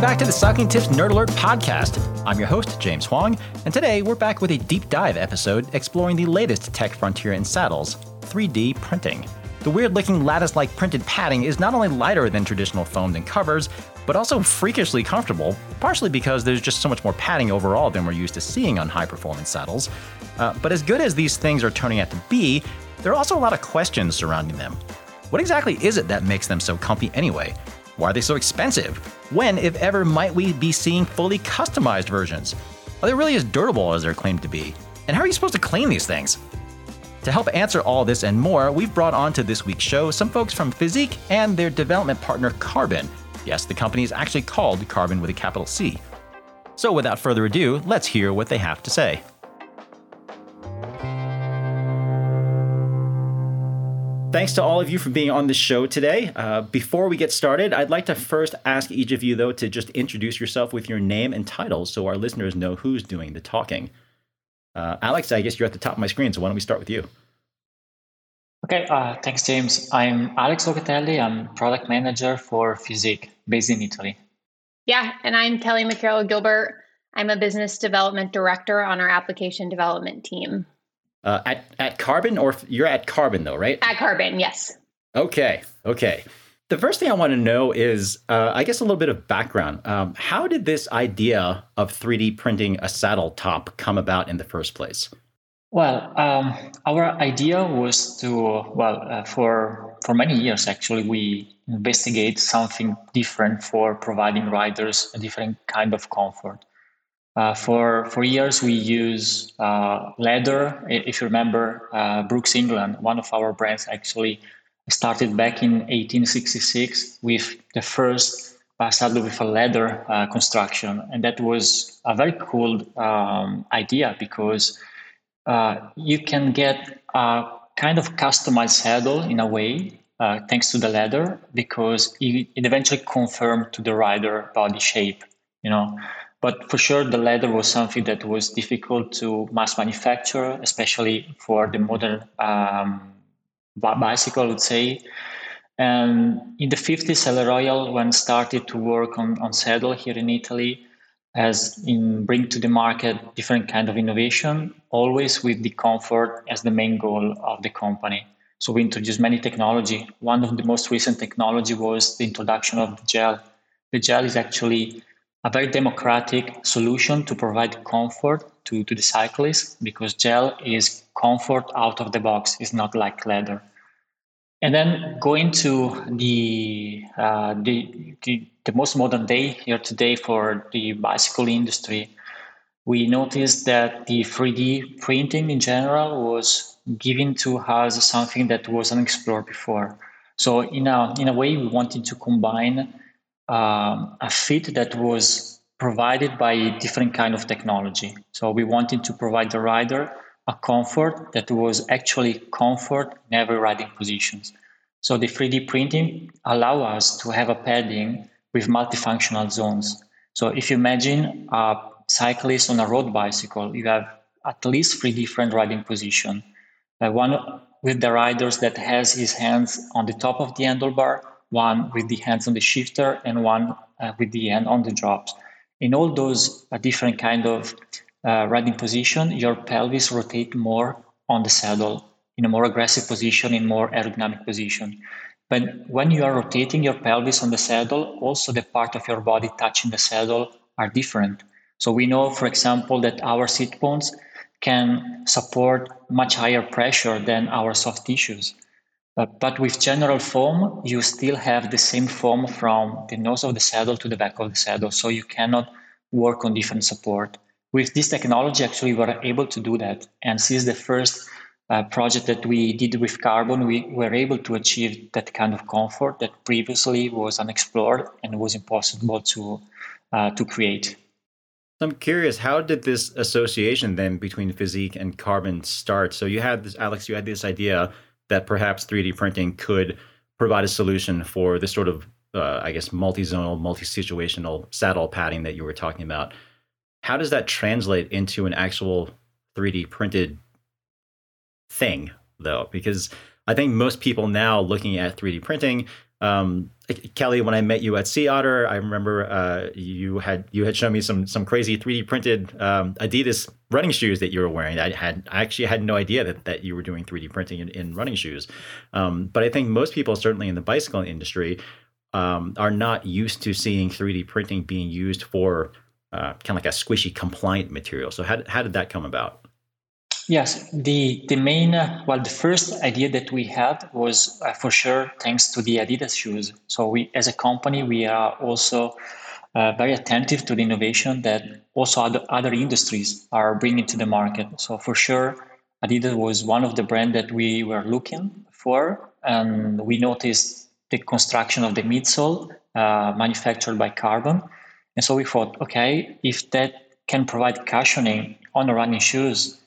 Welcome back to the Cycling Tips Nerd Alert podcast. I'm your host, James Huang, and today we're back with a deep dive episode exploring the latest tech frontier in saddles 3D printing. The weird looking lattice like printed padding is not only lighter than traditional foams and covers, but also freakishly comfortable, partially because there's just so much more padding overall than we're used to seeing on high performance saddles. Uh, but as good as these things are turning out to be, there are also a lot of questions surrounding them. What exactly is it that makes them so comfy anyway? Why are they so expensive? When, if ever, might we be seeing fully customized versions? Are they really as durable as they're claimed to be? And how are you supposed to clean these things? To help answer all this and more, we've brought on to this week's show some folks from Fizik and their development partner Carbon. Yes, the company is actually called Carbon with a capital C. So without further ado, let's hear what they have to say. Thanks to all of you for being on the show today. Uh, before we get started, I'd like to first ask each of you, though, to just introduce yourself with your name and title so our listeners know who's doing the talking. Uh, Alex, I guess you're at the top of my screen, so why don't we start with you? Okay, uh, thanks, James. I'm Alex Locatelli. I'm product manager for Fizik based in Italy. Yeah, and I'm Kelly McCarroll Gilbert. I'm a business development director on our application development team. Uh, at at Carbon, or you're at Carbon though, right? At Carbon, yes. Okay, okay. The first thing I want to know is, uh, I guess, a little bit of background. Um, how did this idea of 3D printing a saddle top come about in the first place? Well, um, our idea was to, well, uh, for for many years actually, we investigate something different for providing riders a different kind of comfort. Uh, for for years, we use uh, leather. If you remember, uh, Brooks England, one of our brands, actually started back in 1866 with the first saddle with a leather uh, construction, and that was a very cool um, idea because uh, you can get a kind of customized saddle in a way. thanks to the leather, because it, it eventually confirmed to the rider body shape, you know. But for sure, the leather was something that was difficult to mass manufacture, especially for the modern um, bicycle, I would say. And in the 50s, Selle Royal, when started to work on, on saddle here in Italy, as in bring to the market different kind of innovation, always with the comfort as the main goal of the company. So we introduced many technology. One of the most recent technology was the introduction of the gel. The gel is actually a very democratic solution to provide comfort to, to the cyclist because gel is comfort out of the box it's not like leather. And then going to the, uh, the, the, the most modern day here today for the bicycle industry we noticed that the 3d printing in general was given to us something that wasn't explored before. So in a, in a way we wanted to combine um, a fit that was provided by different kind of technology. So we wanted to provide the rider a comfort that was actually comfort in every riding positions. So the 3D printing allow us to have a padding with multifunctional zones. So if you imagine a cyclist on a road bicycle, you have at least three different riding position. Uh, one with the riders that has his hands on the top of the handlebar, one with the hands on the shifter and one uh, with the hand on the drops. In all those uh, different kind of uh, riding position, your pelvis rotate more on the saddle in a more aggressive position, in more aerodynamic position. But when you are rotating your pelvis on the saddle, also the part of your body touching the saddle are different. So we know, for example, that our seat bones can support much higher pressure than our soft tissues. But with general foam, you still have the same foam from the nose of the saddle to the back of the saddle. So you cannot work on different support. With this technology, actually, we were able to do that. And since the first uh, project that we did with carbon, we were able to achieve that kind of comfort that previously was unexplored and was impossible to uh, to create. I'm curious, how did this association then between Fizik and carbon start? So you had this, Alex, you had this idea that perhaps 3D printing could provide a solution for this sort of, uh, I guess, multi-zonal, multi-situational saddle padding that you were talking about. How does that translate into an actual 3D printed thing, though? Because I think most people now looking at 3D printing Um, Kelly, when I met you at Sea Otter, I remember uh, you had you had shown me some some crazy 3D printed um, Adidas running shoes that you were wearing. I had I actually had no idea that, that you were doing 3D printing in, in running shoes. Um, but I think most people, certainly in the bicycle industry, um, are not used to seeing 3D printing being used for uh, kind of like a squishy compliant material. So how, how did that come about? Yes, the the main uh, well, the first idea that we had was uh, for sure thanks to the Adidas shoes. So we, as a company, we are also uh, very attentive to the innovation that also other other industries are bringing to the market. So for sure, Adidas was one of the brands that we were looking for, and we noticed the construction of the midsole uh, manufactured by carbon. And so we thought, okay, if that can provide cushioning on running shoes,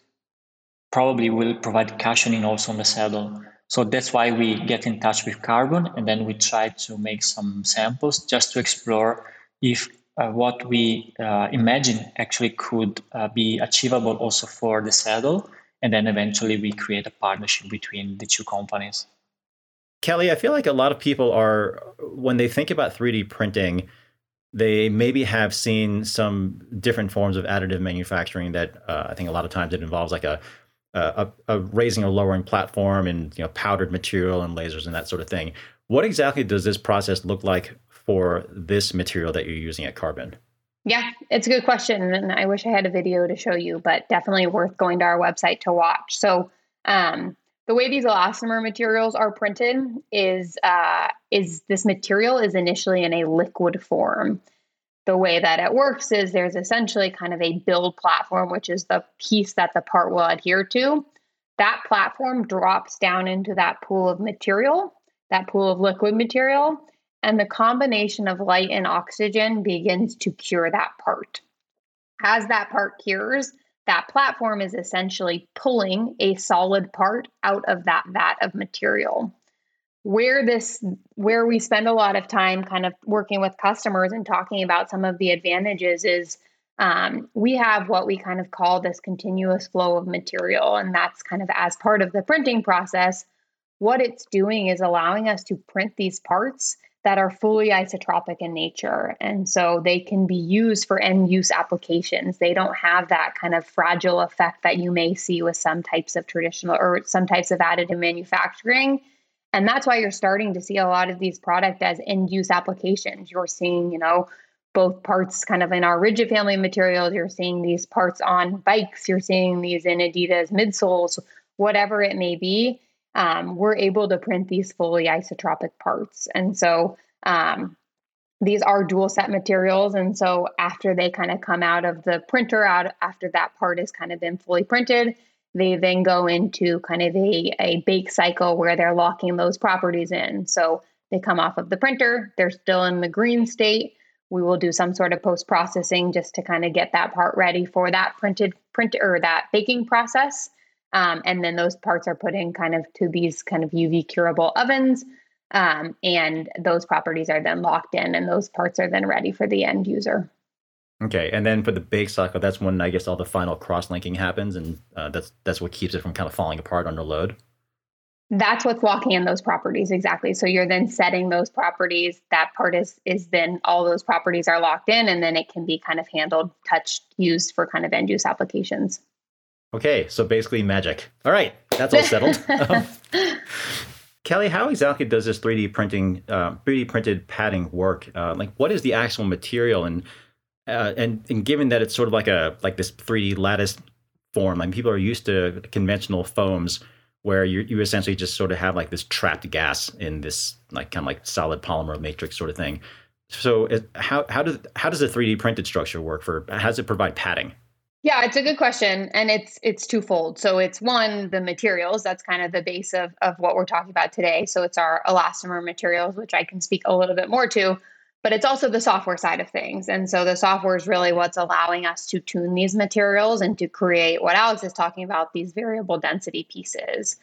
probably will provide cushioning also on the saddle. So that's why we get in touch with carbon and then we try to make some samples just to explore if uh, what we uh, imagine actually could uh, be achievable also for the saddle. And then eventually we create a partnership between the two companies. Kelly, I feel like a lot of people are, when they think about 3D printing, they maybe have seen some different forms of additive manufacturing that uh, I think a lot of times it involves like a, a, a raising or lowering platform and you know powdered material and lasers and that sort of thing. What exactly does this process look like for this material that you're using at Carbon? Yeah, it's a good question, and I wish I had a video to show you, but definitely worth going to our website to watch. So, um, the way these elastomer materials are printed is uh, is this material is initially in a liquid form. The way that it works is there's essentially kind of a build platform, which is the piece that the part will adhere to. That platform drops down into that pool of material, that pool of liquid material, and the combination of light and oxygen begins to cure that part. As that part cures, that platform is essentially pulling a solid part out of that vat of material where this where we spend a lot of time kind of working with customers and talking about some of the advantages is um, we have what we kind of call this continuous flow of material and that's kind of as part of the printing process what it's doing is allowing us to print these parts that are fully isotropic in nature. And so they can be used for end use applications. They don't have that kind of fragile effect that you may see with some types of traditional or some types of additive manufacturing. And that's why you're starting to see a lot of these products as end use applications. You're seeing, you know, both parts kind of in our rigid family materials. You're seeing these parts on bikes. You're seeing these in Adidas midsoles, whatever it may be um, we're able to print these fully isotropic parts. And so um, these are dual set materials. And so after they kind of come out of the printer, out after that part has kind of been fully printed, they then go into kind of a, a bake cycle where they're locking those properties in. So they come off of the printer, they're still in the green state. We will do some sort of post processing just to kind of get that part ready for that printed print or that baking process. Um, and then those parts are put in kind of to these kind of UV curable ovens. Um, and those properties are then locked in, and those parts are then ready for the end user. Okay, and then for the bake cycle, that's when I guess all the final cross linking happens, and uh, that's that's what keeps it from kind of falling apart under load. That's what's locking in those properties exactly. So you're then setting those properties. That part is is then all those properties are locked in, and then it can be kind of handled, touched, used for kind of end use applications. Okay, so basically magic. All right, that's all settled. um, Kelly, how exactly does this 3D printing, uh, 3D printed padding work? Uh, like, what is the actual material, and uh, and and given that it's sort of like a like this 3D lattice form, mean, people are used to conventional foams where you you essentially just sort of have like this trapped gas in this like kind of like solid polymer matrix sort of thing. So, it, how how does how does a 3D printed structure work for? How does it provide padding? Yeah, it's a good question, and it's it's twofold. So it's one the materials. That's kind of the base of of what we're talking about today. So it's our elastomer materials, which I can speak a little bit more to, but it's also the software side of things. And so the software is really what's allowing us to tune these materials and to create what Alex is talking about these variable density pieces.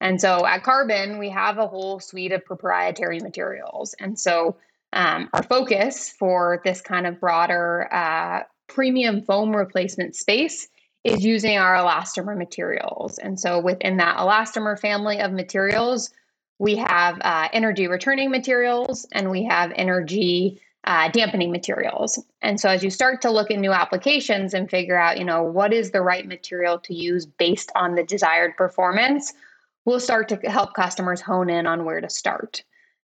And so at Carbon, we have a whole suite of proprietary materials, and so. Um, our focus for this kind of broader uh, premium foam replacement space is using our elastomer materials. And so within that elastomer family of materials, we have uh, energy returning materials, and we have energy uh, dampening materials. And so as you start to look at new applications and figure out, you know, what is the right material to use based on the desired performance, we'll start to help customers hone in on where to start.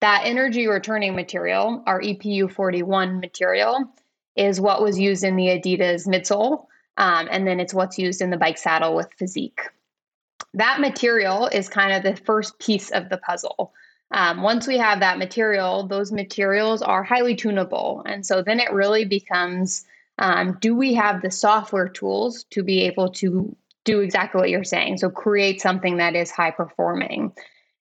That energy returning material, our EPU 41 material, is what was used in the Adidas midsole. Um, and then it's what's used in the bike saddle with Fizik. That material is kind of the first piece of the puzzle. Um, once we have that material, those materials are highly tunable. And so then it really becomes um, do we have the software tools to be able to do exactly what you're saying? So create something that is high performing.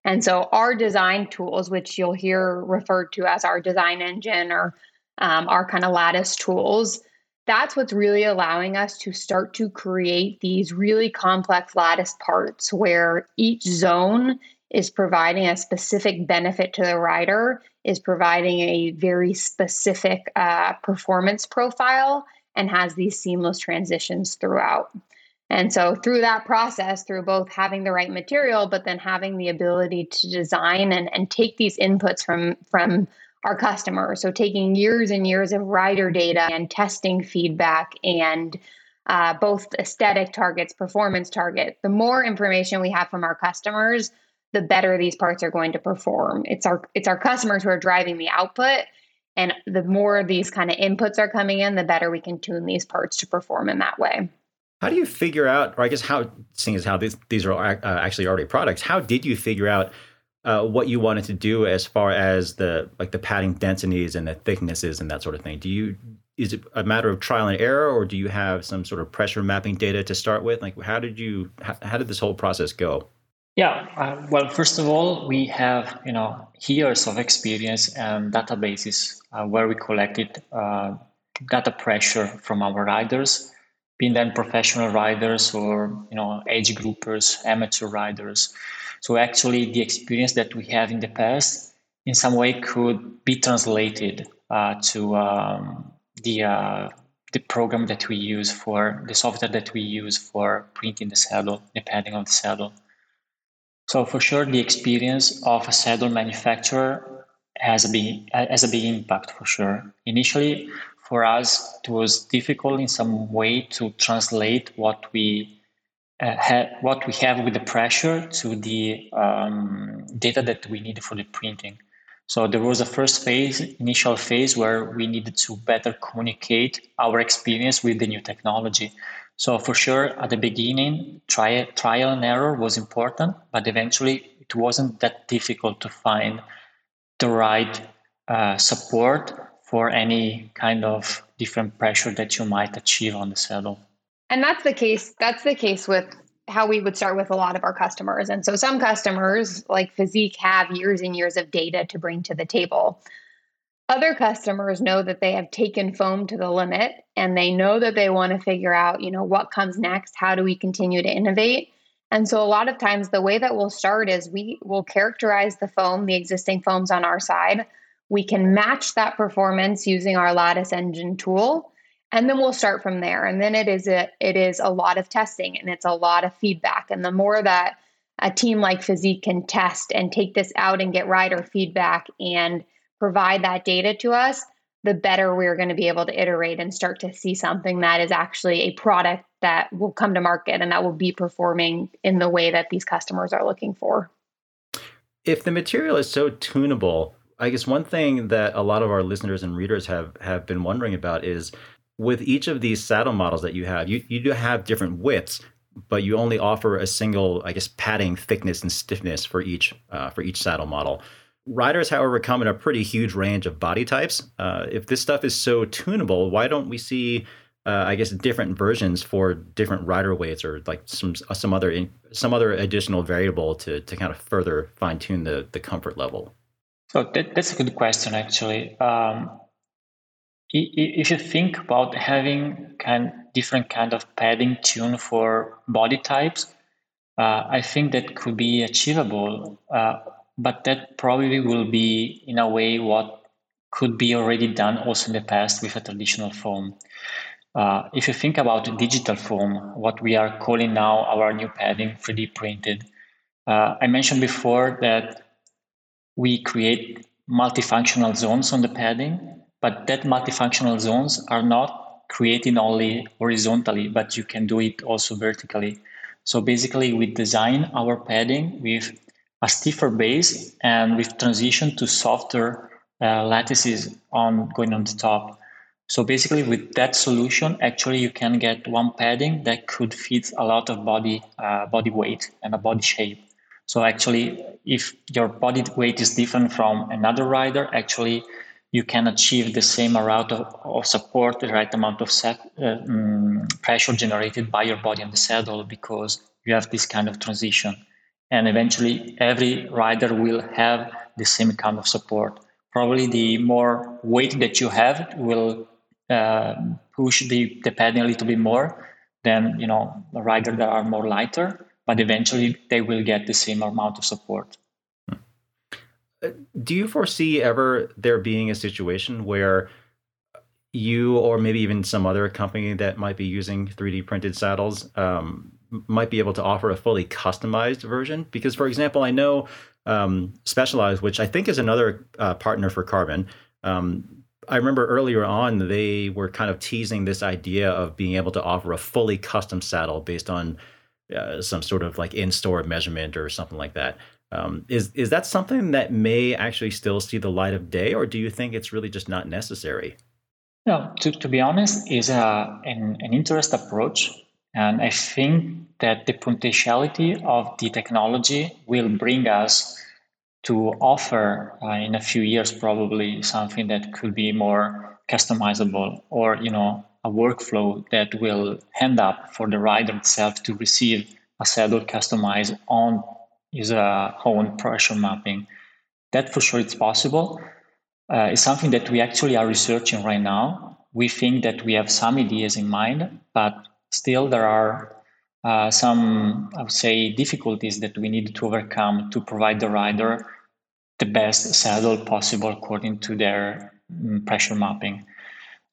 And so our design tools, which you'll hear referred to as our design engine or um, our kind of lattice tools, that's what's really allowing us to start to create these really complex lattice parts where each zone is providing a specific benefit to the rider, is providing a very specific uh, performance profile, and has these seamless transitions throughout. And so, through that process, through both having the right material, but then having the ability to design and, and take these inputs from, from our customers. So, taking years and years of rider data and testing feedback and uh, both aesthetic targets, performance target, the more information we have from our customers, the better these parts are going to perform. It's our it's our customers who are driving the output, and the more these kind of inputs are coming in, the better we can tune these parts to perform in that way. How do you figure out, or I guess how, seeing as how these these are uh, actually already products, how did you figure out uh, what you wanted to do as far as the like the padding densities and the thicknesses and that sort of thing? Do you is it a matter of trial and error, or do you have some sort of pressure mapping data to start with? Like, how did you how, how did this whole process go? Yeah, uh, well, first of all, we have you know years of experience and databases uh, where we collected uh, data pressure from our riders, being then professional riders or you know age groupers, amateur riders. So actually, the experience that we have in the past, in some way, could be translated uh, to um, the uh, the program that we use for the software that we use for printing the saddle, the padding of the saddle. So for sure, the experience of a saddle manufacturer has a big has a big impact for sure. Initially, for us, it was difficult in some way to translate what we uh, ha- what we have with the pressure to the um, data that we need for the printing. So there was a first phase, initial phase, where we needed to better communicate our experience with the new technology. So for sure, at the beginning, try, trial and error was important, but eventually it wasn't that difficult to find the right uh, support for any kind of different pressure that you might achieve on the saddle. And that's the case. That's the case with how we would start with a lot of our customers. And so some customers, like Fizik, have years and years of data to bring to the table. Other customers know that they have taken foam to the limit and they know that they want to figure out, you know, what comes next, how do we continue to innovate? And so a lot of times the way that we'll start is we will characterize the foam, the existing foams on our side. We can match that performance using our lattice engine tool and then we'll start from there and then it is a, it is a lot of testing and it's a lot of feedback and the more that a team like Fizik can test and take this out and get rider feedback and provide that data to us, the better we're going to be able to iterate and start to see something that is actually a product that will come to market and that will be performing in the way that these customers are looking for. If the material is so tunable, I guess one thing that a lot of our listeners and readers have have been wondering about is with each of these saddle models that you have, you, you do have different widths, but you only offer a single, I guess, padding thickness and stiffness for each uh, for each saddle model. Riders, however, come in a pretty huge range of body types. Uh, if this stuff is so tunable, why don't we see, uh, I guess, different versions for different rider weights or like some uh, some other in, some other additional variable to to kind of further fine tune the the comfort level? So that, that's a good question, actually. Um, if you think about having kind different kind of padding tune for body types, uh, I think that could be achievable. Uh, but that probably will be in a way what could be already done also in the past with a traditional foam. Uh, if you think about digital foam, what we are calling now our new padding 3D printed, uh, I mentioned before that we create multifunctional zones on the padding, but that multifunctional zones are not created only horizontally, but you can do it also vertically. So basically, we design our padding with a stiffer base and with transition to softer uh, lattices on going on the top. So basically, with that solution, actually you can get one padding that could fit a lot of body uh, body weight and a body shape. So actually, if your body weight is different from another rider, actually you can achieve the same amount of, of support, the right amount of set, uh, um, pressure generated by your body on the saddle because you have this kind of transition. And eventually, every rider will have the same kind of support. Probably the more weight that you have will uh, push the, the padding a little bit more than you know a rider that are more lighter but eventually they will get the same amount of support. Do you foresee ever there being a situation where you or maybe even some other company that might be using 3D printed saddles um, might be able to offer a fully customized version? Because, for example, I know um, Specialized, which I think is another uh, partner for Carbon, um, I remember earlier on they were kind of teasing this idea of being able to offer a fully custom saddle based on uh, some sort of like in-store measurement or something like that. Um, is is that something that may actually still see the light of day, or do you think it's really just not necessary? No, to, to be honest, is a an, an interest approach, and I think that the potentiality of the technology will bring us to offer uh, in a few years probably something that could be more customizable or you know a workflow that will end up for the rider itself to receive a saddle customized on his uh, own pressure mapping. That for sure it's possible. Uh, it's something that we actually are researching right now. We think that we have some ideas in mind, but still there are uh, some, I would say, difficulties that we need to overcome to provide the rider the best saddle possible according to their mm, pressure mapping.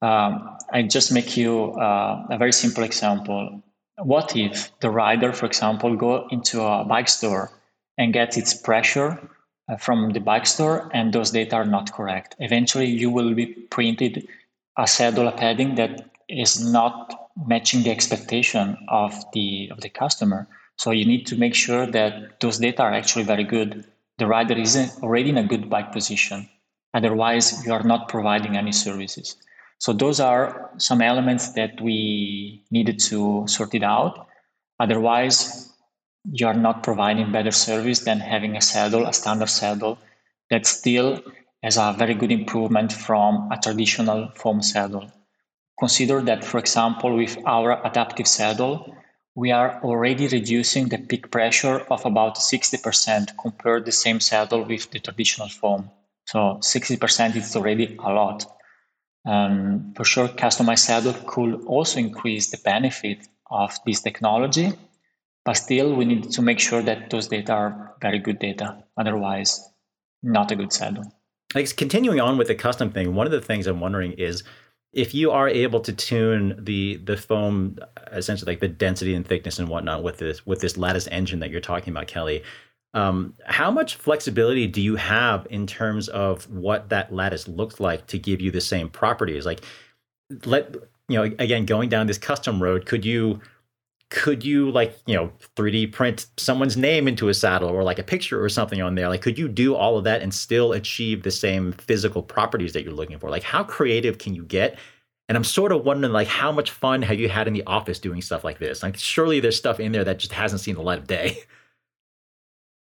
Um, I just make you uh, a very simple example. What if the rider, for example, go into a bike store and gets its pressure uh, from the bike store and those data are not correct? Eventually, you will be printed a saddle a padding that is not matching the expectation of the of the customer. So you need to make sure that those data are actually very good. The rider is already in a good bike position. Otherwise, you are not providing any services. So those are some elements that we needed to sort it out. Otherwise, you are not providing better service than having a saddle, a standard saddle that still has a very good improvement from a traditional foam saddle. Consider that, for example, with our adaptive saddle, we are already reducing the peak pressure of about 60% compared to the same saddle with the traditional foam. So 60% is already a lot. Um, for sure, customized saddle could also increase the benefit of this technology, still we need to make sure that those data are very good data. Otherwise, not a good saddle. Like continuing on with the custom thing, one of the things I'm wondering is if you are able to tune the the foam, essentially like the density and thickness and whatnot with this with this lattice engine that you're talking about, Kelly, um, how much flexibility do you have in terms of what that lattice looks like to give you the same properties? Like, let you know, again, going down this custom road, could you could you like you know 3d print someone's name into a saddle or like a picture or something on there? Like could you do all of that and still achieve the same physical properties that you're looking for? Like how creative can you get? And i'm sort of wondering like how much fun have you had in the office doing stuff like this? Like surely there's stuff in there that just hasn't seen the light of day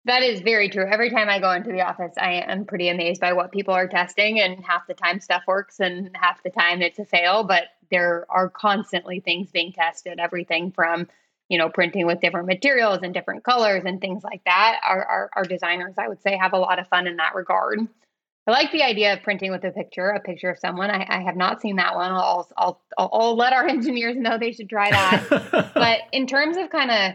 That is very true. Every time I go into the office, I am pretty amazed by what people are testing, and half the time stuff works, and half the time it's a fail. But there are constantly things being tested. Everything from you know printing with different materials and different colors and things like that. Our, our, our designers, I would say, have a lot of fun in that regard. I like the idea of printing with a picture, a picture of someone. I, I have not seen that one. I'll, I'll, I'll, I'll let our engineers know they should try that. but in terms of kind of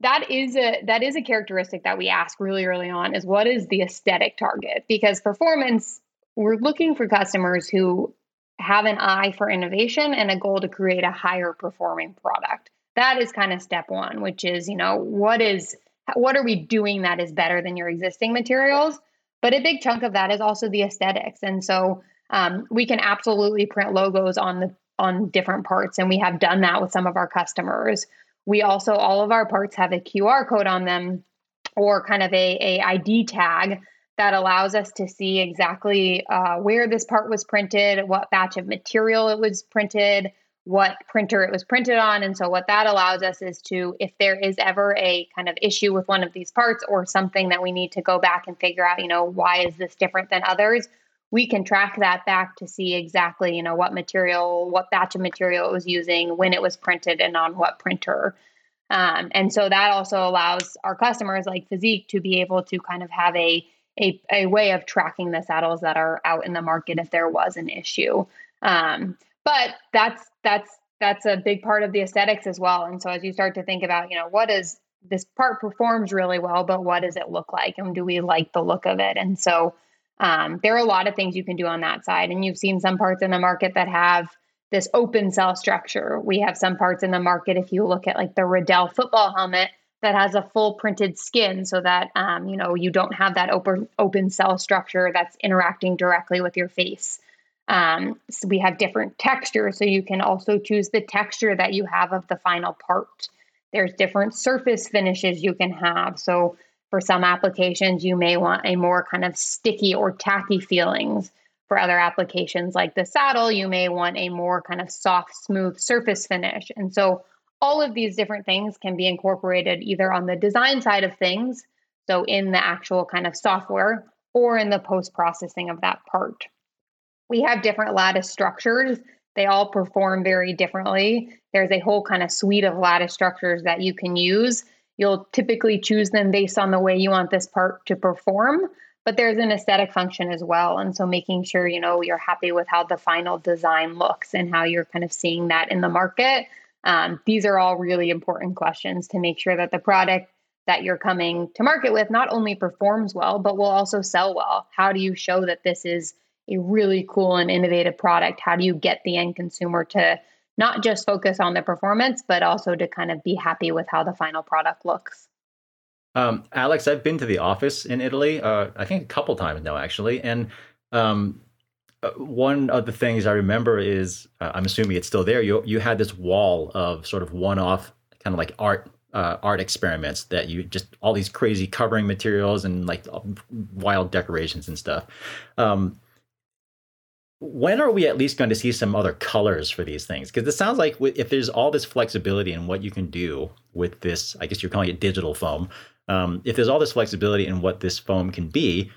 that is a that is a characteristic that we ask really early on is what is the aesthetic target because performance we're looking for customers who have an eye for innovation and a goal to create a higher performing product that is kind of step one which is you know what is what are we doing that is better than your existing materials but a big chunk of that is also the aesthetics. And so um, we can absolutely print logos on the on different parts, and we have done that with some of our customers. We also all of our parts have a QR code on them, or kind of a, a ID tag that allows us to see exactly uh, where this part was printed, what batch of material it was printed, what printer it was printed on. And so, what that allows us is to, if there is ever a kind of issue with one of these parts or something that we need to go back and figure out, you know, why is this different than others? We can track that back to see exactly, you know, what material, what batch of material it was using, when it was printed, and on what printer. Um, and so that also allows our customers like Fizik to be able to kind of have a, a, a way of tracking the saddles that are out in the market if there was an issue. Um, but that's that's that's a big part of the aesthetics as well. And so as you start to think about, you know, what is this part performs really well, but what does it look like, and do we like the look of it? And so um, there are a lot of things you can do on that side. And you've seen some parts in the market that have this open cell structure. We have some parts in the market. If you look at like the Riddell football helmet, that has a full printed skin so that um, you know you don't have that open open cell structure that's interacting directly with your face um, so we have different textures, so you can also choose the texture that you have of the final part. There's different surface finishes you can have. So for some applications, you may want a more kind of sticky or tacky feelings. For other applications like the saddle, you may want a more kind of soft, smooth surface finish. And so all of these different things can be incorporated either on the design side of things, so in the actual kind of software, or in the post processing of that part we have different lattice structures. They all perform very differently. There's a whole kind of suite of lattice structures that you can use. You'll typically choose them based on the way you want this part to perform, but there's an aesthetic function as well. And so making sure, you know, you're happy with how the final design looks and how you're kind of seeing that in the market. Um, these are all really important questions to make sure that the product that you're coming to market with not only performs well, but will also sell well. How do you show that this is a really cool and innovative product, how do you get the end consumer to not just focus on the performance, but also to kind of be happy with how the final product looks? Um, Alex, I've been to the office in Italy, uh, I think a couple times now, actually. And um, uh, one of the things I remember is, uh, I'm assuming it's still there, you, you had this wall of sort of one off kind of like art uh, art experiments that you just all these crazy covering materials and like wild decorations and stuff. Um, when are we at least going to see some other colors for these things? Because it sounds like if there's all this flexibility in what you can do with this, I guess you're calling it digital foam. Um, if there's all this flexibility in what this foam can be,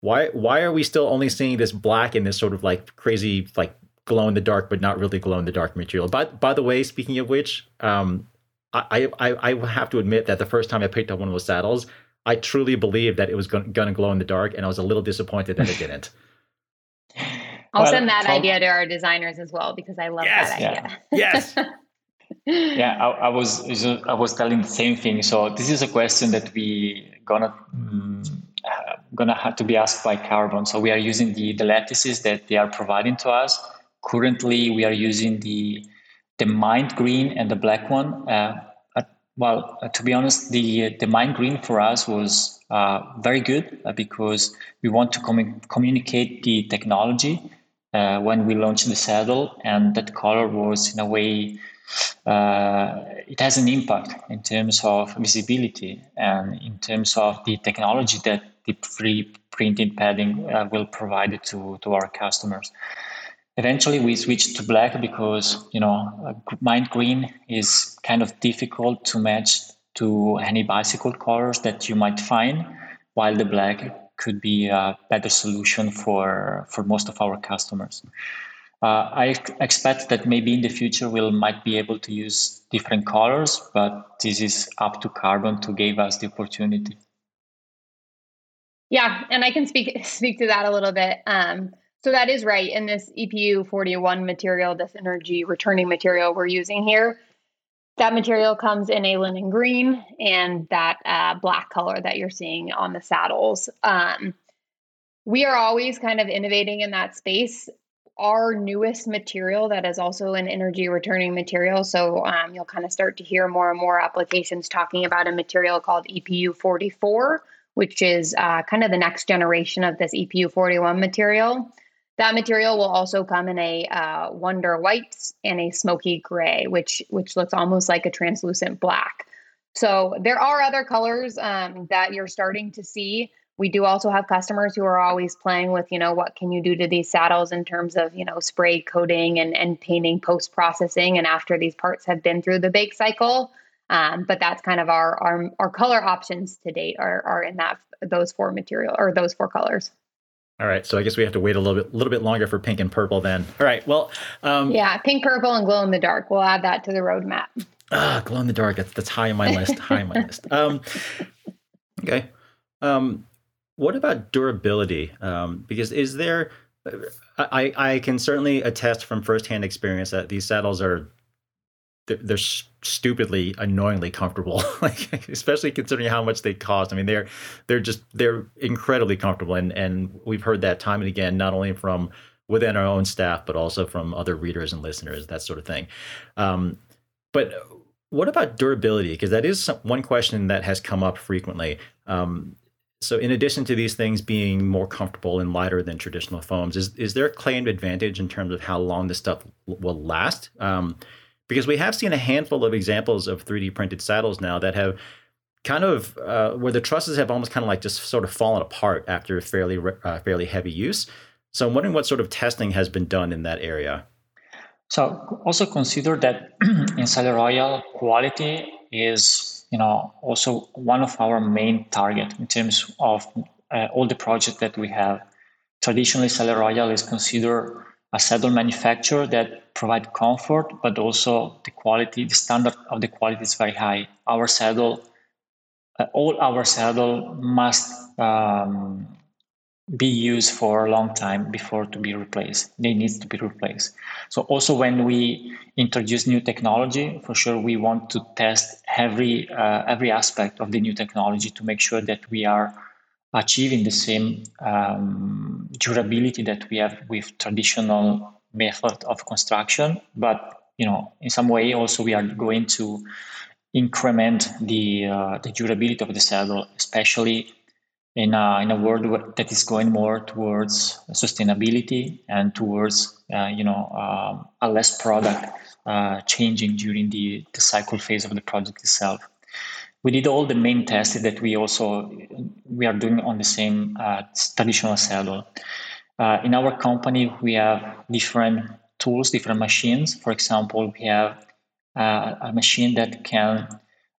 why why are we still only seeing this black and this sort of like crazy like glow in the dark but not really glow in the dark material? But by the way, speaking of which, um, I, I I have to admit that the first time I picked up one of those saddles, I truly believed that it was going to glow in the dark, and I was a little disappointed that it didn't. I'll well, send that idea to our designers as well because I love yes, that idea. Yes. yeah, I, I, was I was telling the same thing. So this is a question that we gonna um, gonna have to be asked by Carbon. So we are using the the lattices that they are providing to us. Currently, we are using the the mind green and the black one. Uh, well, uh, to be honest, the the mind green for us was uh, very good uh, because we want to com- communicate the technology uh, when we launched the saddle, and that color was in a way uh, it has an impact in terms of visibility and in terms of the technology that the free printed padding uh, will provide to to our customers. Eventually, we switched to black because you know mind green is kind of difficult to match to any bicycle colors that you might find, while the black could be a better solution for for most of our customers. Uh, I expect that maybe in the future we will might be able to use different colors, but this is up to Carbon to give us the opportunity. Yeah, and I can speak speak to that a little bit. Um, so that is right. In this EPU 41 material, this energy returning material we're using here, that material comes in a linen green and that uh, black color that you're seeing on the saddles. Um, we are always kind of innovating in that space. Our newest material that is also an energy returning material. So um, you'll kind of start to hear more and more applications talking about a material called EPU 44, which is uh, kind of the next generation of this EPU 41 material. That material will also come in a uh, Wonder White and a smoky gray, which which looks almost like a translucent black. So there are other colors um, that you're starting to see. We do also have customers who are always playing with, you know, what can you do to these saddles in terms of, you know, spray coating and, and painting post processing and after these parts have been through the bake cycle. Um, but that's kind of our, our our color options to date are are in that those four material or those four colors. All right, so I guess we have to wait a little bit, little bit longer for pink and purple then. All right, well, um, yeah, pink, purple, and glow in the dark. We'll add that to the roadmap. Ah, glow in the dark. That's that's high on my list. high on my list. Um, okay. Um, what about durability? Um, because is there, I, I can certainly attest from firsthand experience that these saddles are, they're, stupidly, annoyingly comfortable. like especially considering how much they cost. I mean, they're they're just they're incredibly comfortable, and and we've heard that time and again, not only from within our own staff, but also from other readers and listeners, that sort of thing. Um, but what about durability? Because that is one question that has come up frequently. Um, so, in addition to these things being more comfortable and lighter than traditional foams, is is there a claimed advantage in terms of how long this stuff will last? Um, because we have seen a handful of examples of 3D printed saddles now that have kind of uh, where the trusses have almost kind of like just sort of fallen apart after fairly uh, fairly heavy use. So, I'm wondering what sort of testing has been done in that area. So, also consider that in Selle Royal, quality is you know also one of our main target in terms of uh, all the projects that we have. Traditionally, Selle Royal is considered a saddle manufacturer that provide comfort, but also the quality, the standard of the quality is very high. Our saddle, uh, all our saddle must um, be used for a long time before to be replaced. They need to be replaced. So also when we introduce new technology, for sure we want to test every uh, every aspect of the new technology to make sure that we are achieving the same um, durability that we have with traditional method of construction. But you know, in some way, also we are going to increment the uh, the durability of the saddle, especially in a, in a world that is going more towards sustainability and towards uh, you know um, a less product uh, changing during the, the cycle phase of the project itself we did all the main tests that we also we are doing on the same uh, traditional saddle uh, in our company we have different tools different machines for example we have uh, a machine that can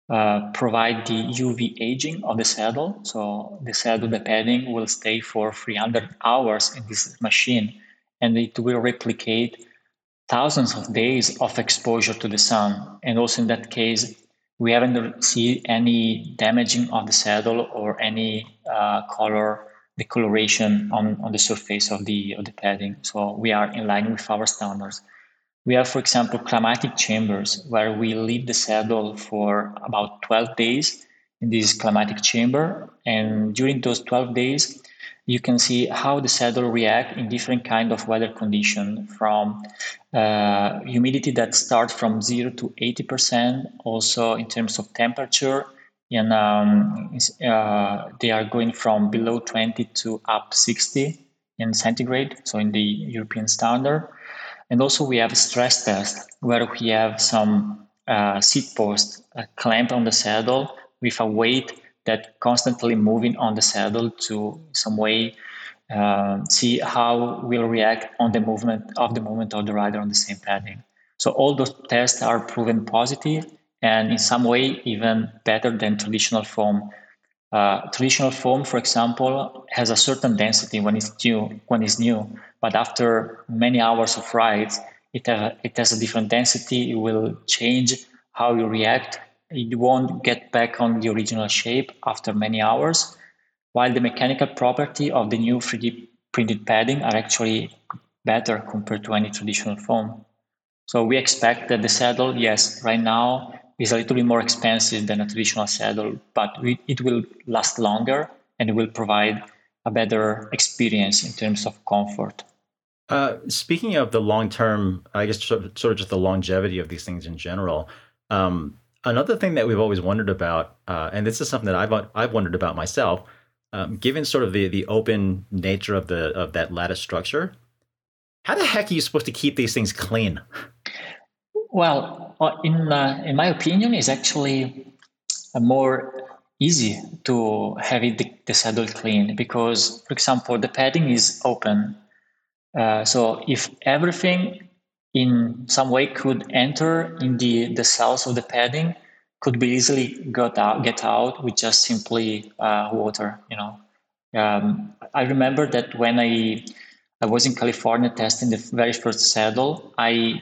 uh, provide the UV aging of the saddle. So the saddle, the padding will stay for 300 hours in this machine and it will replicate thousands of days of exposure to the sun. And also in that case, we haven't seen any damaging of the saddle or any uh, color decoloration on, on the surface of the of the padding. So we are in line with our standards. We have, for example, climatic chambers where we leave the saddle for about 12 days in this climatic chamber. And during those 12 days, you can see how the saddle react in different kind of weather condition from uh, humidity that starts from 0 to 80% also in terms of temperature. And um, uh, they are going from below 20 to up 60 in centigrade so in the european standard. And also we have a stress test where we have some uh, seat post uh, clamped on the saddle with a weight that constantly moving on the saddle to some way uh, see how we'll react on the movement of the movement of the rider on the same padding. So all those tests are proven positive and in some way even better than traditional foam. Uh, traditional foam, for example, has a certain density when it's new. When it's new, but after many hours of rides, it, uh, it has a different density. It will change how you react. It won't get back on the original shape after many hours, while the mechanical property of the new 3D printed padding are actually better compared to any traditional foam. So we expect that the saddle, yes, right now is a little bit more expensive than a traditional saddle, but it will last longer and it will provide a better experience in terms of comfort. Uh, speaking of the long term, I guess sort of, sort of, just the longevity of these things in general. Um, another thing that we've always wondered about, uh, and this is something that I've I've wondered about myself. um, given sort of the the open nature of the of that lattice structure, how the heck are you supposed to keep these things clean? Well, uh, in uh, in my opinion, it's actually more easy to have it the, the saddle clean because, for example, the padding is open. Uh, so if everything in some way could enter in the, the cells of the padding, could be easily got out, get out with just simply uh, water. You know, um, I remember that when I I was in California testing the very first saddle, I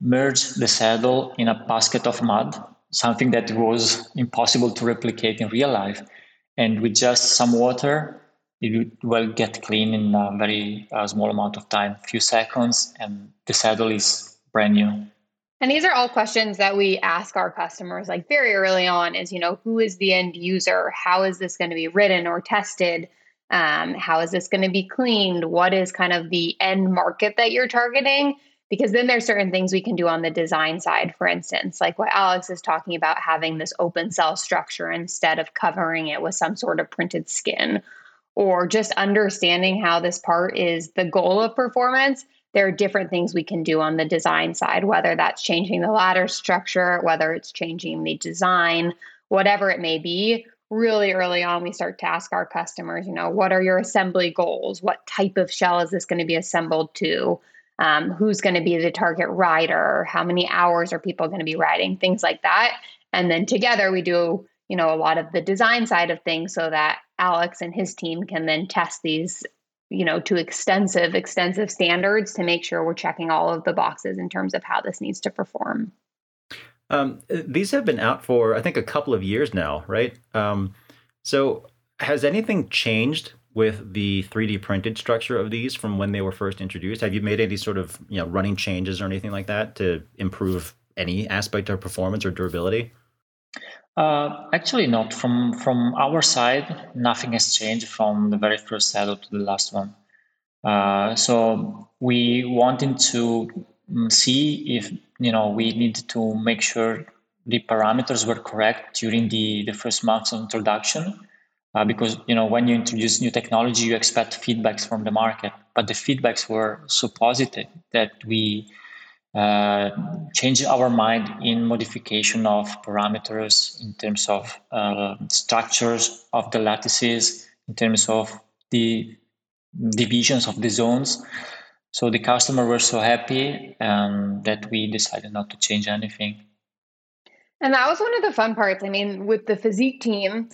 merged the saddle in a basket of mud, something that was impossible to replicate in real life, and with just some water, it will get clean in a very uh, small amount of time, few seconds, and the saddle is brand new. And these are all questions that we ask our customers like very early on is, you know, who is the end user? How is this going to be written or tested? Um, how is this going to be cleaned? What is kind of the end market that you're targeting? Because then there's certain things we can do on the design side, for instance, like what Alex is talking about having this open cell structure instead of covering it with some sort of printed skin, or just understanding how this part is the goal of performance there are different things we can do on the design side, whether that's changing the ladder structure, whether it's changing the design, whatever it may be. Really early on, we start to ask our customers, you know, what are your assembly goals? What type of shell is this going to be assembled to? Um, who's going to be the target rider? How many hours are people going to be riding? Things like that. And then together we do, you know, a lot of the design side of things so that Alex and his team can then test these you know to extensive extensive standards to make sure we're checking all of the boxes in terms of how this needs to perform. Um, these have been out for i think a couple of years now right? Um, so has anything changed with the 3d printed structure of these from when they were first introduced? Have you made any sort of you know running changes or anything like that to improve any aspect of performance or durability uh, actually, not from from our side. Nothing has changed from the very first saddle to the last one. Uh, so we wanted to mm, see if you know we need to make sure the parameters were correct during the the first months of introduction. Uh, because you know when you introduce new technology, you expect feedbacks from the market, but the feedbacks were so positive that we uh, change our mind in modification of parameters in terms of uh, structures of the lattices, in terms of the divisions of the zones. So the customer were so happy um, that we decided not to change anything. And that was one of the fun parts. I mean, with the Fizik team,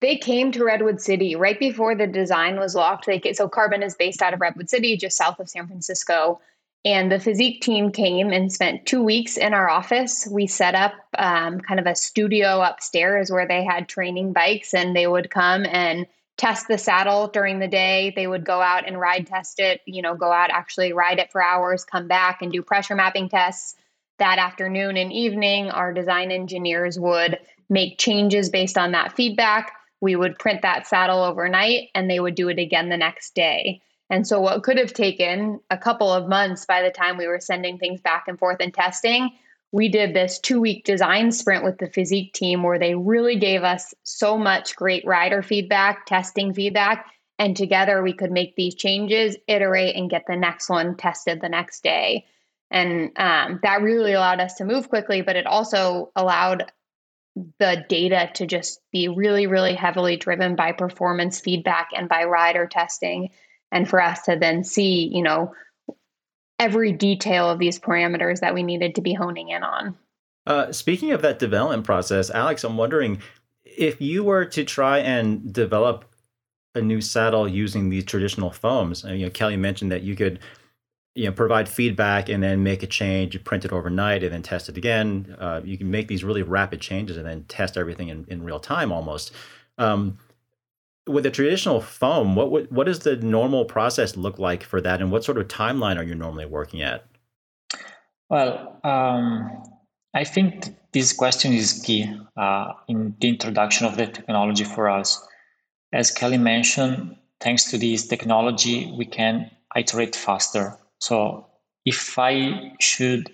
they came to Redwood City right before the design was locked. They so Carbon is based out of Redwood City, just south of San Francisco. And the Fizik team came and spent two weeks in our office. We set up um, kind of a studio upstairs where they had training bikes and they would come and test the saddle during the day. They would go out and ride test it, you know, go out, actually ride it for hours, come back and do pressure mapping tests. That afternoon and evening, our design engineers would make changes based on that feedback. We would print that saddle overnight and they would do it again the next day. And so, what could have taken a couple of months by the time we were sending things back and forth and testing, we did this two week design sprint with the Fizik team where they really gave us so much great rider feedback, testing feedback. And together we could make these changes, iterate, and get the next one tested the next day. And um, that really allowed us to move quickly, but it also allowed the data to just be really, really heavily driven by performance feedback and by rider testing and for us to then see, you know, every detail of these parameters that we needed to be honing in on. Uh, speaking of that development process, Alex, I'm wondering if you were to try and develop a new saddle using these traditional foams. You know, Kelly mentioned that you could, you know, provide feedback and then make a change, you print it overnight and then test it again. Uh, you can make these really rapid changes and then test everything in, in real time almost. Um, with a traditional foam, what would, what does the normal process look like for that, and what sort of timeline are you normally working at? Well, um, I think this question is key uh, in the introduction of the technology for us. As Kelly mentioned, thanks to this technology, we can iterate faster. So if I should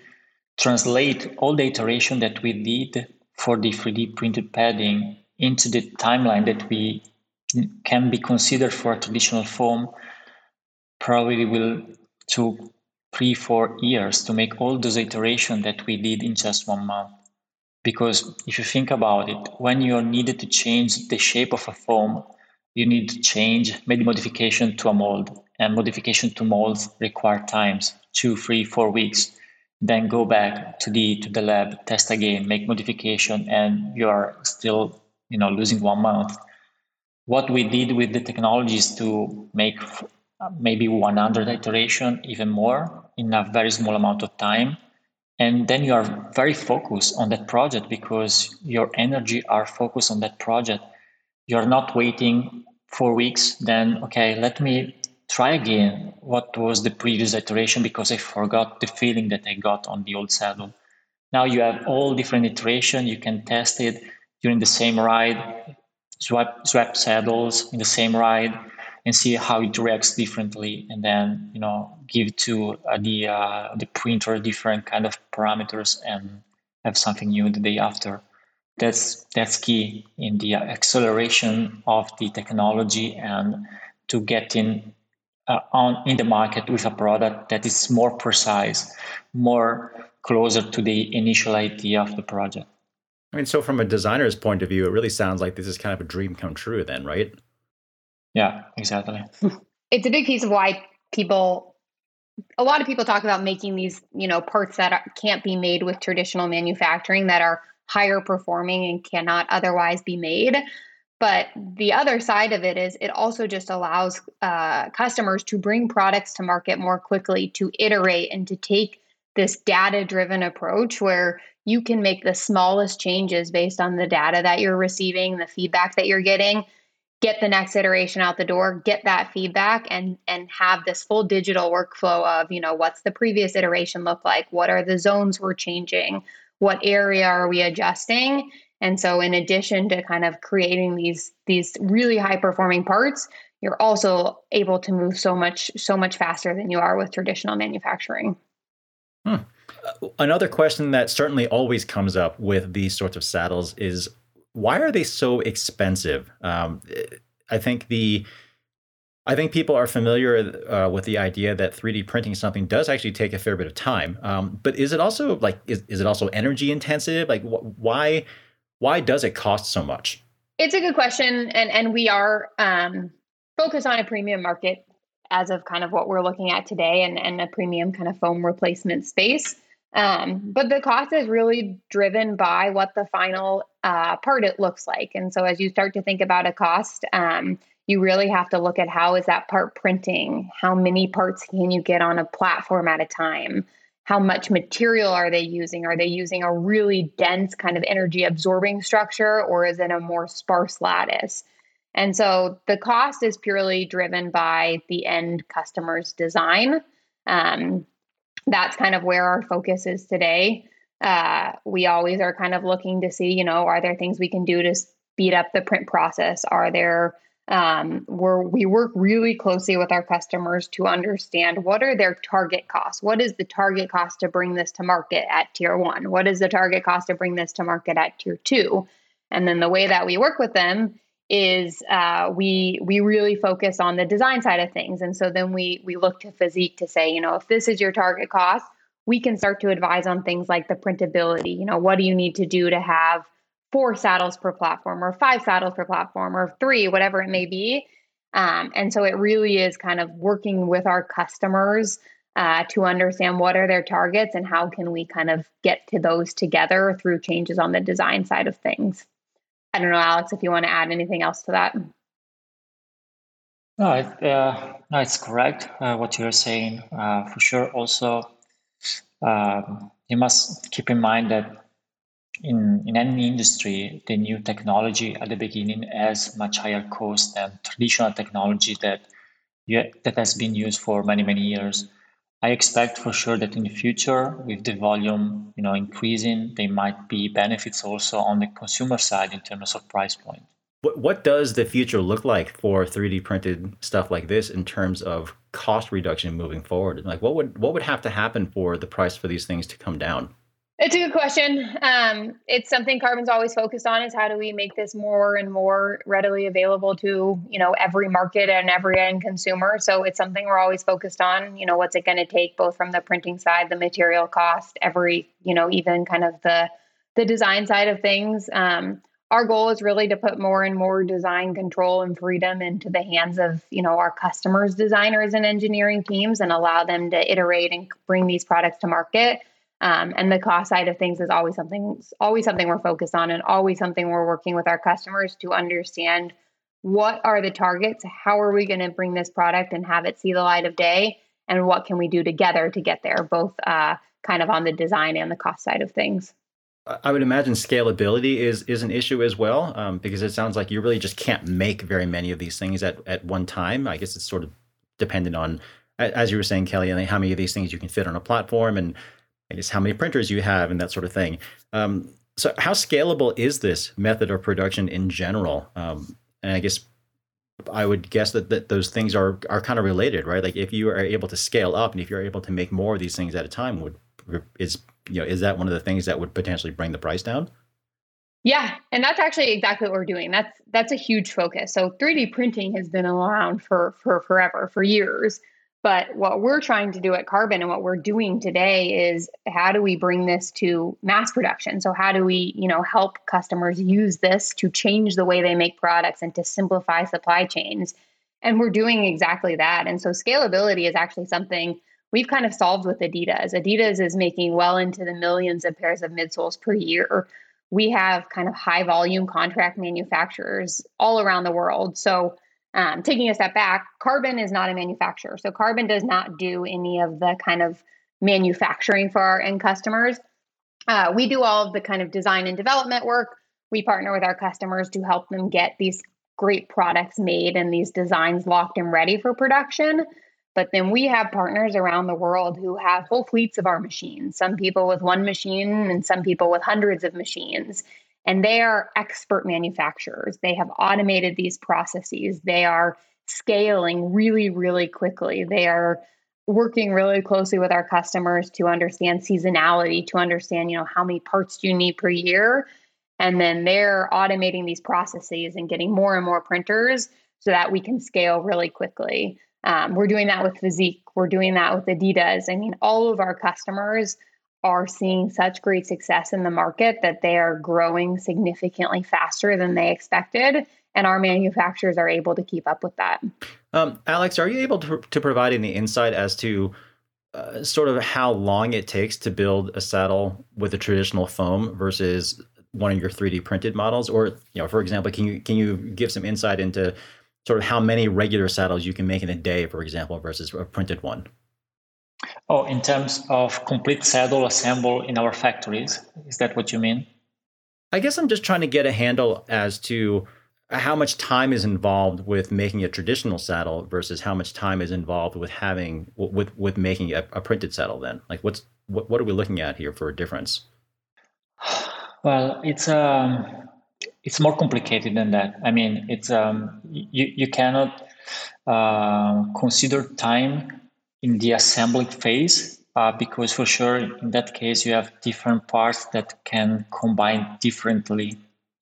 translate all the iteration that we did for the 3D printed padding into the timeline that we can be considered for a traditional foam probably will took three, four years to make all those iterations that we did in just one month. Because if you think about it, when you're needed to change the shape of a foam, you need to change maybe modification to a mold. And modification to molds require times, two, three, four weeks. Then go back to the to the lab, test again, make modification, and you are still, you know, losing one month. What we did with the technology is to make uh, maybe 100 iteration, even more in a very small amount of time. And then you are very focused on that project because your energy are focused on that project. You're not waiting four weeks, then, okay, let me try again what was the previous iteration because I forgot the feeling that I got on the old saddle. Now you have all different iteration. You can test it during the same ride, swap, swap saddles in the same ride and see how it reacts differently and then you know give to uh, the uh, the printer different kind of parameters and have something new the day after. That's that's key in the acceleration of the technology and to getting uh, on in the market with a product that is more precise more closer to the initial idea of the project i mean so from a designer's point of view it really sounds like this is kind of a dream come true then right yeah, exactly. It's a big piece of why people, a lot of people talk about making these, you know, parts that are, can't be made with traditional manufacturing that are higher performing and cannot otherwise be made. But the other side of it is it also just allows uh, customers to bring products to market more quickly, to iterate and to take this data driven approach where you can make the smallest changes based on the data that you're receiving, the feedback that you're getting. Get the next iteration out the door get that feedback and and have this full digital workflow of you know what's the previous iteration look like? What are the zones we're changing? What area are we adjusting? And so in addition to kind of creating these these really high performing parts you're also able to move so much so much faster than you are with traditional manufacturing. Another question that certainly always comes up with these sorts of saddles is why are they so expensive? Um, I think the I think people are familiar uh, with the idea that 3D printing something does actually take a fair bit of time. Um, but is it also like is, is it also energy intensive? Like wh- why why does it cost so much? It's a good question, and and we are um, focused on a premium market as of kind of what we're looking at today, and and a premium kind of foam replacement space. Um, but the cost is really driven by what the final uh, part it looks like. And so as you start to think about a cost, um, you really have to look at how is that part printing? How many parts can you get on a platform at a time? How much material are they using? Are they using a really dense kind of energy absorbing structure or is it a more sparse lattice? And so the cost is purely driven by the end customer's design. Um, that's kind of where our focus is today. Uh, we always are kind of looking to see, you know, are there things we can do to speed up the print process? Are there um, where we work really closely with our customers to understand what are their target costs. What is the target cost to bring this to market at tier one? What is the target cost to bring this to market at tier two? And then the way that we work with them is uh, we we really focus on the design side of things, and so then we we look to Fizik to say, you know, if this is your target cost, we can start to advise on things like the printability. You know, what do you need to do to have four saddles per platform, or five saddles per platform, or three, whatever it may be. Um, and so it really is kind of working with our customers uh, to understand what are their targets and how can we kind of get to those together through changes on the design side of things. I don't know, Alex, if you want to add anything else to that. No, it, uh, no it's correct uh, what you're saying. Uh, for sure, also, um, you must keep in mind that in, in any industry, the new technology at the beginning has much higher cost than traditional technology that, that has been used for many, many years. I expect for sure that in the future, with the volume, you know, increasing, there might be benefits also on the consumer side in terms of price point. What what does the future look like for 3D printed stuff like this in terms of cost reduction moving forward? Like what would what would have to happen for the price for these things to come down? It's a good question. Um, it's something Carbon's always focused on is how do we make this more and more readily available to, you know, every market and every end consumer. So it's something we're always focused on. You know, what's it going to take both from the printing side, the material cost, every, you know, even kind of the the design side of things. Um, our goal is really to put more and more design control and freedom into the hands of you know our customers designers and engineering teams and allow them to iterate and bring these products to market um, and the cost side of things is always something always something we're focused on and always something we're working with our customers to understand what are the targets how are we going to bring this product and have it see the light of day and what can we do together to get there both uh, kind of on the design and the cost side of things I would imagine scalability is is an issue as well, um, because it sounds like you really just can't make very many of these things at, at one time. I guess it's sort of dependent on, as you were saying, Kelly, how many of these things you can fit on a platform, and I how many printers you have, and that sort of thing. Um, so, how scalable is this method of production in general? Um, and I guess I would guess that, that those things are are kind of related, right? Like if you are able to scale up, and if you're able to make more of these things at a time, would is you know, is that one of the things that would potentially bring the price down? Yeah, and that's actually exactly what we're doing. That's that's a huge focus. So 3D printing has been around for for forever, for years. But what we're trying to do at Carbon and what we're doing today is how do we bring this to mass production? So how do we, you know, help customers use this to change the way they make products and to simplify supply chains? And we're doing exactly that. And so scalability is actually something we've kind of solved with Adidas. Adidas is making well into the millions of pairs of midsoles per year. We have kind of high volume contract manufacturers all around the world. So, um, taking a step back, Carbon is not a manufacturer. So, Carbon does not do any of the kind of manufacturing for our end customers. Uh, we do all of the kind of design and development work. We partner with our customers to help them get these great products made and these designs locked and ready for production. But then we have partners around the world who have whole fleets of our machines, some people with one machine and some people with hundreds of machines. And they are expert manufacturers. They have automated these processes. They are scaling really, really quickly. They are working really closely with our customers to understand seasonality, to understand, you know, how many parts do you need per year. And then they're automating these processes and getting more and more printers so that we can scale really quickly. Um, we're doing that with Fizik. We're doing that with Adidas. I mean, all of our customers are seeing such great success in the market that they are growing significantly faster than they expected. And our manufacturers are able to keep up with that. Um, Alex, are you able to, to provide any insight as to uh, sort of how long it takes to build a saddle with a traditional foam versus one of your 3D printed models? Or, you know, for example, can you can you give some insight into sort of how many regular saddles you can make in a day, for example, versus a printed one? Oh, in terms of complete saddle assemble in our factories, is that what you mean? I guess I'm just trying to get a handle as to how much time is involved with making a traditional saddle versus how much time is involved with having with with making a, a printed saddle. Then, like, what's what, what are we looking at here for a difference? Well, it's um, it's more complicated than that. I mean, it's um, you you cannot uh, consider time in the assembly phase uh, because for sure in that case you have different parts that can combine differently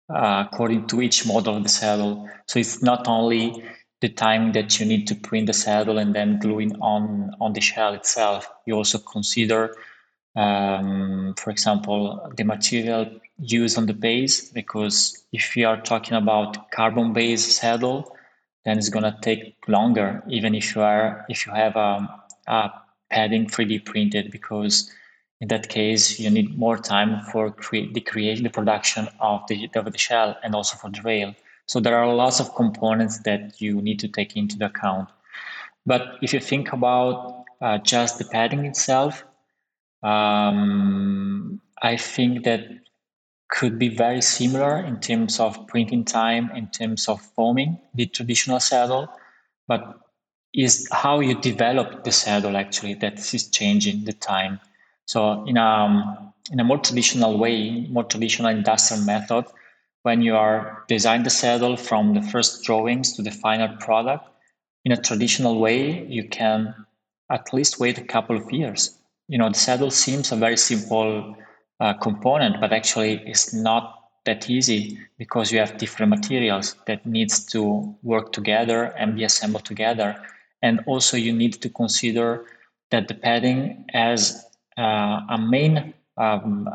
uh, according to each model of the saddle. So it's not only the time that you need to print the saddle and then gluing on on the shell itself. You also consider, um, for example, the material used on the base because if you are talking about carbon based saddle then it's going to take longer even if you are if you have a, a padding 3d printed because in that case you need more time for the creation the production of the of the shell and also for the rail. So there are lots of components that you need to take into the account. But if you think about uh, just the padding itself um, i think that could be very similar in terms of printing time, in terms of foaming the traditional saddle, but is how you develop the saddle actually that is changing the time. So in a um, in a more traditional way, more traditional industrial method, when you are design the saddle from the first drawings to the final product, in a traditional way, you can at least wait a couple of years. You know, the saddle seems a very simple uh, component, but actually it's not that easy because you have different materials that needs to work together and be assembled together. And also you need to consider that the padding has uh, a main um,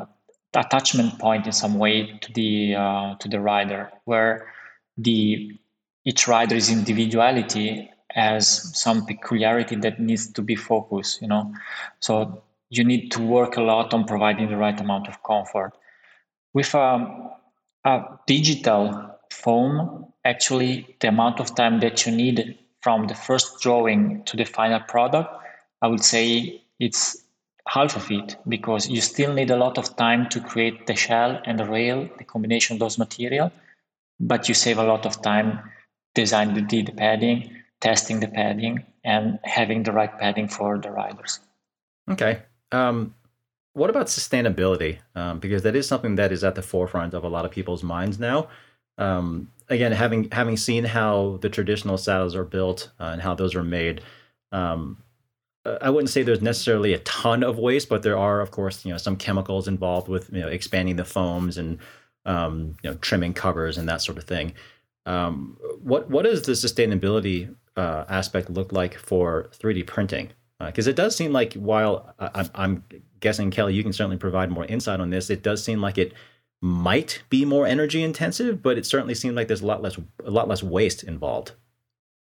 attachment point in some way to the uh, to the rider, where the each rider's individuality has some peculiarity that needs to be focused. You know, so you need to work a lot on providing the right amount of comfort. With um, a digital foam, actually, the amount of time that you need from the first drawing to the final product, I would say it's half of it because you still need a lot of time to create the shell and the rail, the combination of those material, but you save a lot of time designing the, the padding, testing the padding, and having the right padding for the riders. Okay. Um, what about sustainability? Um, because that is something that is at the forefront of a lot of people's minds now. Um, again, having having seen how the traditional saddles are built uh, and how those are made, um, I wouldn't say there's necessarily a ton of waste, but there are, of course, you know, some chemicals involved with you know expanding the foams and um, you know trimming covers and that sort of thing. Um, what what does the sustainability uh, aspect look like for 3D printing? Because uh, it does seem like while I, I'm guessing Kelly, you can certainly provide more insight on this. It does seem like it might be more energy intensive, but it certainly seems like there's a lot less a lot less waste involved.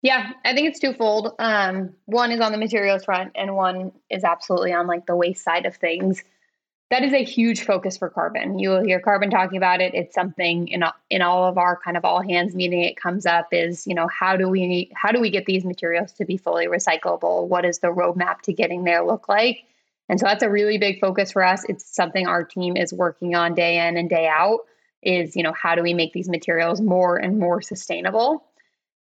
Yeah, I think it's twofold. Um, one is on the materials front, and one is absolutely on like the waste side of things. That is a huge focus for carbon. You will hear carbon talking about it. It's something in in all of our kind of all hands meeting. It comes up is you know how do we how do we get these materials to be fully recyclable? What does the roadmap to getting there look like? And so that's a really big focus for us. It's something our team is working on day in and day out. Is you know how do we make these materials more and more sustainable?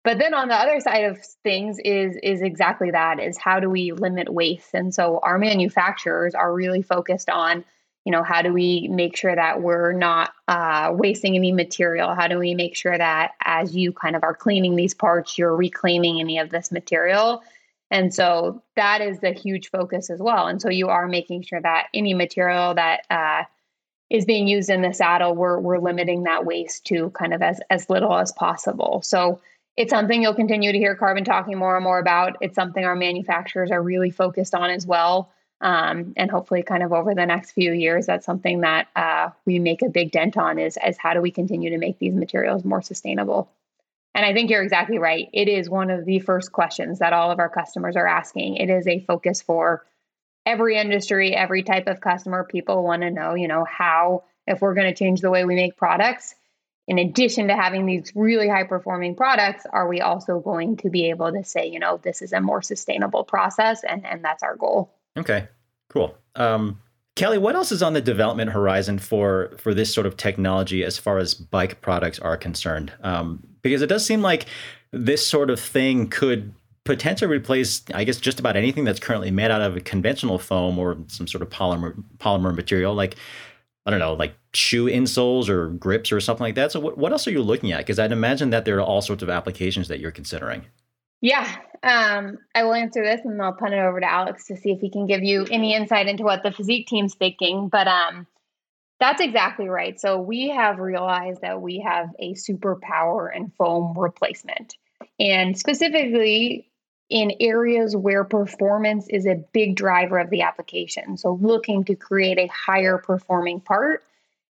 but then on the other side of things is is exactly that is how do we limit waste and so our manufacturers are really focused on you know how do we make sure that we're not uh, wasting any material how do we make sure that as you kind of are cleaning these parts you're reclaiming any of this material and so that is the huge focus as well and so you are making sure that any material that uh, is being used in the saddle we're, we're limiting that waste to kind of as, as little as possible so it's something you'll continue to hear Carbon talking more and more about. It's something our manufacturers are really focused on as well. Um, and hopefully, kind of over the next few years, that's something that uh, we make a big dent on is, is how do we continue to make these materials more sustainable? And I think you're exactly right. It is one of the first questions that all of our customers are asking. It is a focus for every industry, every type of customer. People want to know, you know, how, if we're going to change the way we make products, in addition to having these really high performing products, are we also going to be able to say, you know, this is a more sustainable process? And, and that's our goal. Okay, cool. Um, Kelly, what else is on the development horizon for for this sort of technology as far as bike products are concerned? Um, because it does seem like this sort of thing could potentially replace, I guess, just about anything that's currently made out of a conventional foam or some sort of polymer polymer material. Like I don't know, like shoe insoles or grips or something like that. So what, what else are you looking at? Because I'd imagine that there are all sorts of applications that you're considering. Yeah, um, I will answer this and I'll punt it over to Alex to see if he can give you any insight into what the Fizik team's thinking. But um, that's exactly right. So we have realized that we have a superpower in foam replacement. And specifically, in areas where performance is a big driver of the application. So, looking to create a higher performing part.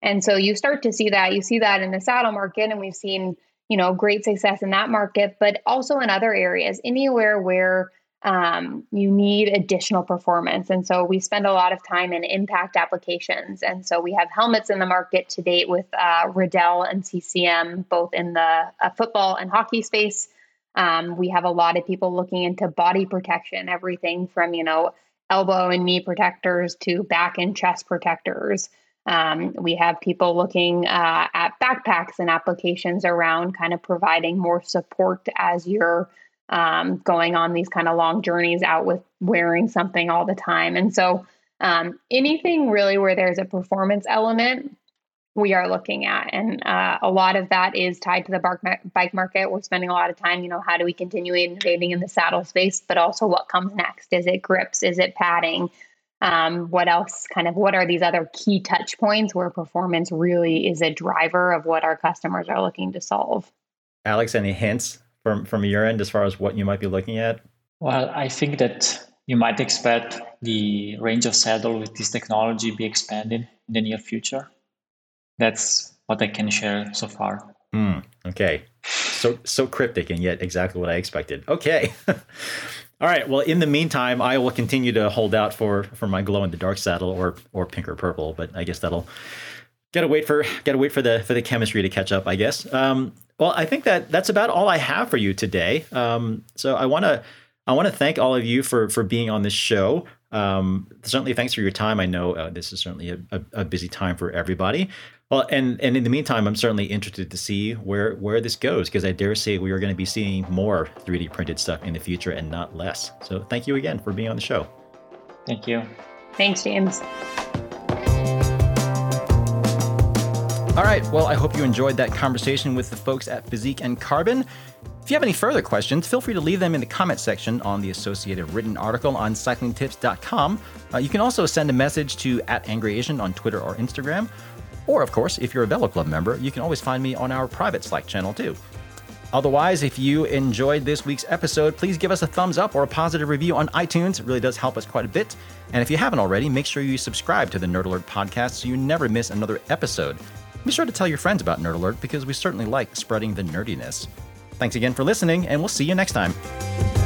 And so, you start to see that. You see that in the saddle market, and we've seen you know great success in that market, but also in other areas, anywhere where um, you need additional performance. And so, we spend a lot of time in impact applications. And so, we have helmets in the market to date with uh, Riddell and CCM, both in the uh, football and hockey space. Um, we have a lot of people looking into body protection, everything from, you know, elbow and knee protectors to back and chest protectors. Um, we have people looking uh, at backpacks and applications around kind of providing more support as you're um, going on these kind of long journeys out with wearing something all the time. And so, um, anything really where there's a performance element we are looking at. And uh, a lot of that is tied to the bike market. We're spending a lot of time, you know, how do we continue innovating in the saddle space, but also what comes next? Is it grips? Is it padding? Um, what else kind of what are these other key touch points where performance really is a driver of what our customers are looking to solve? Alex any hints from from your end as far as what you might be looking at? Well i think that you might expect the range of saddle with this technology be expanded in the near future. That's what i can share so far. Mm, okay. So so cryptic and yet exactly what i expected. Okay All right. Well, in the meantime, I will continue to hold out for for my glow in the dark saddle or or pink or purple, but I guess that'll gotta wait for gotta wait for the for the chemistry to catch up. I guess. Um, well, I think that that's about all I have for you today. Um, so I want to I want to thank all of you for for being on this show. Um, certainly, thanks for your time. I know uh, this is certainly a, a, a busy time for everybody. Well, and and in the meantime, I'm certainly interested to see where where this goes because I dare say we are going to be seeing more 3D printed stuff in the future and not less. So thank you again for being on the show. Thank you. Thanks, James. All right. Well, I hope you enjoyed that conversation with the folks at Fizik and Carbon. If you have any further questions, feel free to leave them in the comment section on the associated written article on cyclingtips.com. Uh, you can also send a message to at Angry Asian on Twitter or Instagram, or, of course, if you're a Velo Club member, you can always find me on our private Slack channel too. Otherwise, if you enjoyed this week's episode, please give us a thumbs up or a positive review on iTunes. It really does help us quite a bit. And if you haven't already, make sure you subscribe to the Nerd Alert podcast so you never miss another episode. Be sure to tell your friends about Nerd Alert because we certainly like spreading the nerdiness. Thanks again for listening, and we'll see you next time.